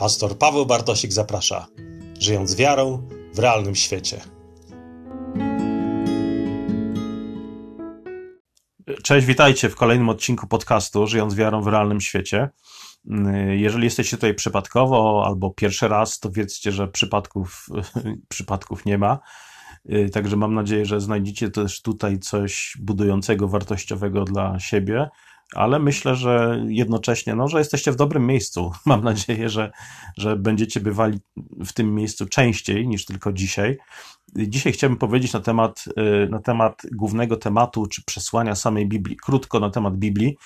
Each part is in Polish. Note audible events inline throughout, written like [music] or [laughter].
Pastor Paweł Bartosik zaprasza, żyjąc wiarą w realnym świecie. Cześć, witajcie w kolejnym odcinku podcastu Żyjąc wiarą w realnym świecie. Jeżeli jesteście tutaj przypadkowo albo pierwszy raz, to wiedzcie, że przypadków, [laughs] przypadków nie ma. Także mam nadzieję, że znajdziecie też tutaj coś budującego, wartościowego dla siebie ale myślę, że jednocześnie, no, że jesteście w dobrym miejscu. [laughs] Mam nadzieję, że, że będziecie bywali w tym miejscu częściej niż tylko dzisiaj. Dzisiaj chciałbym powiedzieć na temat, y, na temat głównego tematu, czy przesłania samej Biblii, krótko na temat Biblii.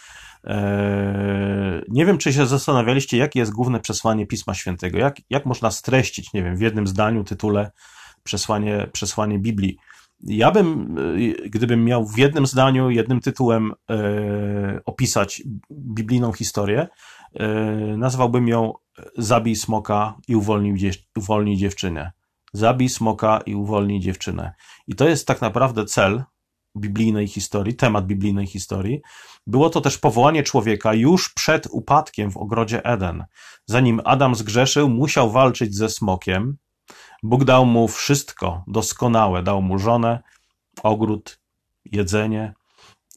E, nie wiem, czy się zastanawialiście, jakie jest główne przesłanie Pisma Świętego, jak, jak można streścić, nie wiem, w jednym zdaniu, tytule przesłanie, przesłanie Biblii. Ja bym, e, gdybym miał w jednym zdaniu, jednym tytułem e, opisać biblijną historię, e, nazwałbym ją Zabij smoka i uwolnij, uwolnij dziewczynę. Zabij smoka i uwolnij dziewczynę. I to jest tak naprawdę cel biblijnej historii, temat biblijnej historii. Było to też powołanie człowieka już przed upadkiem w ogrodzie Eden. Zanim Adam zgrzeszył, musiał walczyć ze smokiem, Bóg dał mu wszystko doskonałe, dał mu żonę, ogród, jedzenie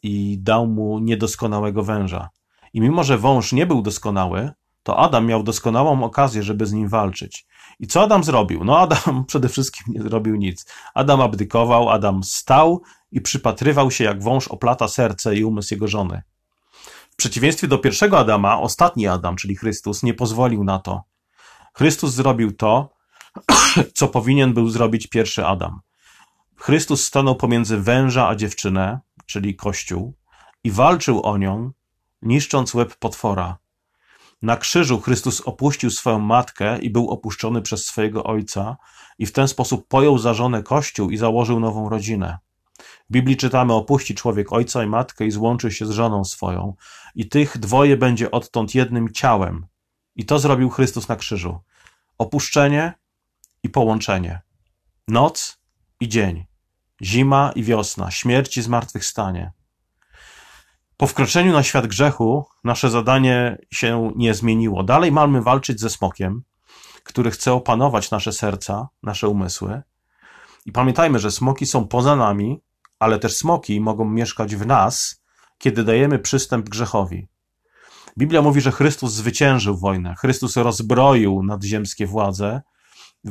i dał mu niedoskonałego węża. I mimo, że wąż nie był doskonały, to Adam miał doskonałą okazję, żeby z nim walczyć. I co Adam zrobił? No, Adam [laughs] przede wszystkim nie zrobił nic. Adam abdykował, Adam stał i przypatrywał się, jak wąż oplata serce i umysł jego żony. W przeciwieństwie do pierwszego Adama, ostatni Adam, czyli Chrystus, nie pozwolił na to. Chrystus zrobił to, [coughs] co powinien był zrobić pierwszy Adam. Chrystus stanął pomiędzy węża a dziewczynę, czyli Kościół, i walczył o nią, niszcząc łeb potwora. Na krzyżu Chrystus opuścił swoją matkę i był opuszczony przez swojego ojca, i w ten sposób pojął za żonę Kościół i założył nową rodzinę. W Biblii czytamy: Opuści człowiek ojca i matkę i złączy się z żoną swoją, i tych dwoje będzie odtąd jednym ciałem. I to zrobił Chrystus na krzyżu. Opuszczenie i połączenie. Noc i dzień, zima i wiosna, śmierć i zmartwychwstanie. Po wkroczeniu na świat grzechu nasze zadanie się nie zmieniło. Dalej mamy walczyć ze smokiem, który chce opanować nasze serca, nasze umysły. I pamiętajmy, że smoki są poza nami, ale też smoki mogą mieszkać w nas, kiedy dajemy przystęp grzechowi. Biblia mówi, że Chrystus zwyciężył wojnę, Chrystus rozbroił nadziemskie władze,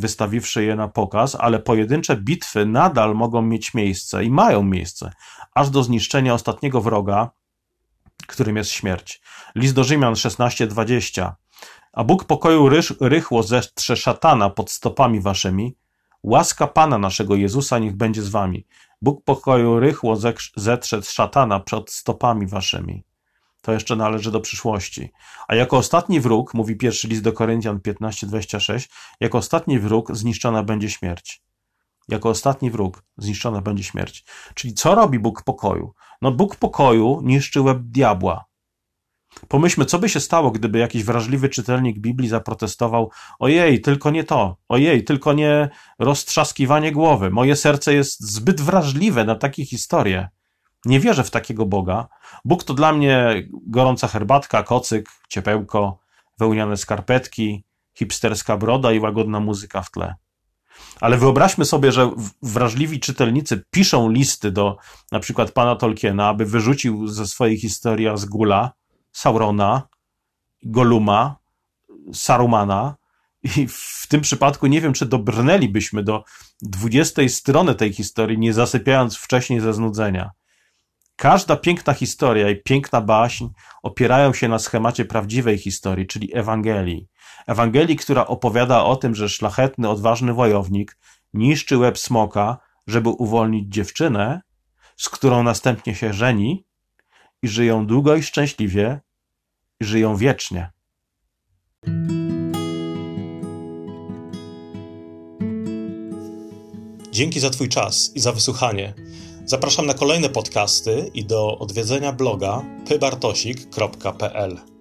wystawiwszy je na pokaz, ale pojedyncze bitwy nadal mogą mieć miejsce i mają miejsce, aż do zniszczenia ostatniego wroga, którym jest śmierć. List do Rzymian 16:20. A Bóg pokoju ryż, rychło zetrze szatana pod stopami waszymi. Łaska Pana naszego Jezusa niech będzie z wami. Bóg pokoju rychło zetrze szatana pod stopami waszymi to jeszcze należy do przyszłości. A jako ostatni wróg, mówi pierwszy list do Koryntian 15:26, jako ostatni wróg zniszczona będzie śmierć. Jako ostatni wróg zniszczona będzie śmierć. Czyli co robi Bóg pokoju? No Bóg pokoju niszczy łeb diabła. Pomyślmy, co by się stało, gdyby jakiś wrażliwy czytelnik Biblii zaprotestował: Ojej, tylko nie to, ojej, tylko nie roztrzaskiwanie głowy. Moje serce jest zbyt wrażliwe na takie historie. Nie wierzę w takiego Boga. Bóg to dla mnie gorąca herbatka, kocyk, ciepełko, wełniane skarpetki, hipsterska broda i łagodna muzyka w tle. Ale wyobraźmy sobie, że wrażliwi czytelnicy piszą listy do na przykład pana Tolkiena, aby wyrzucił ze swojej historii Azgula, Saurona, Goluma, Sarumana. I w tym przypadku nie wiem, czy dobrnęlibyśmy do dwudziestej strony tej historii, nie zasypiając wcześniej ze znudzenia. Każda piękna historia i piękna baśń opierają się na schemacie prawdziwej historii, czyli Ewangelii. Ewangelii, która opowiada o tym, że szlachetny, odważny wojownik niszczy łeb smoka, żeby uwolnić dziewczynę, z którą następnie się żeni i żyją długo i szczęśliwie, i żyją wiecznie. Dzięki za Twój czas i za wysłuchanie. Zapraszam na kolejne podcasty i do odwiedzenia bloga pybartosik.pl.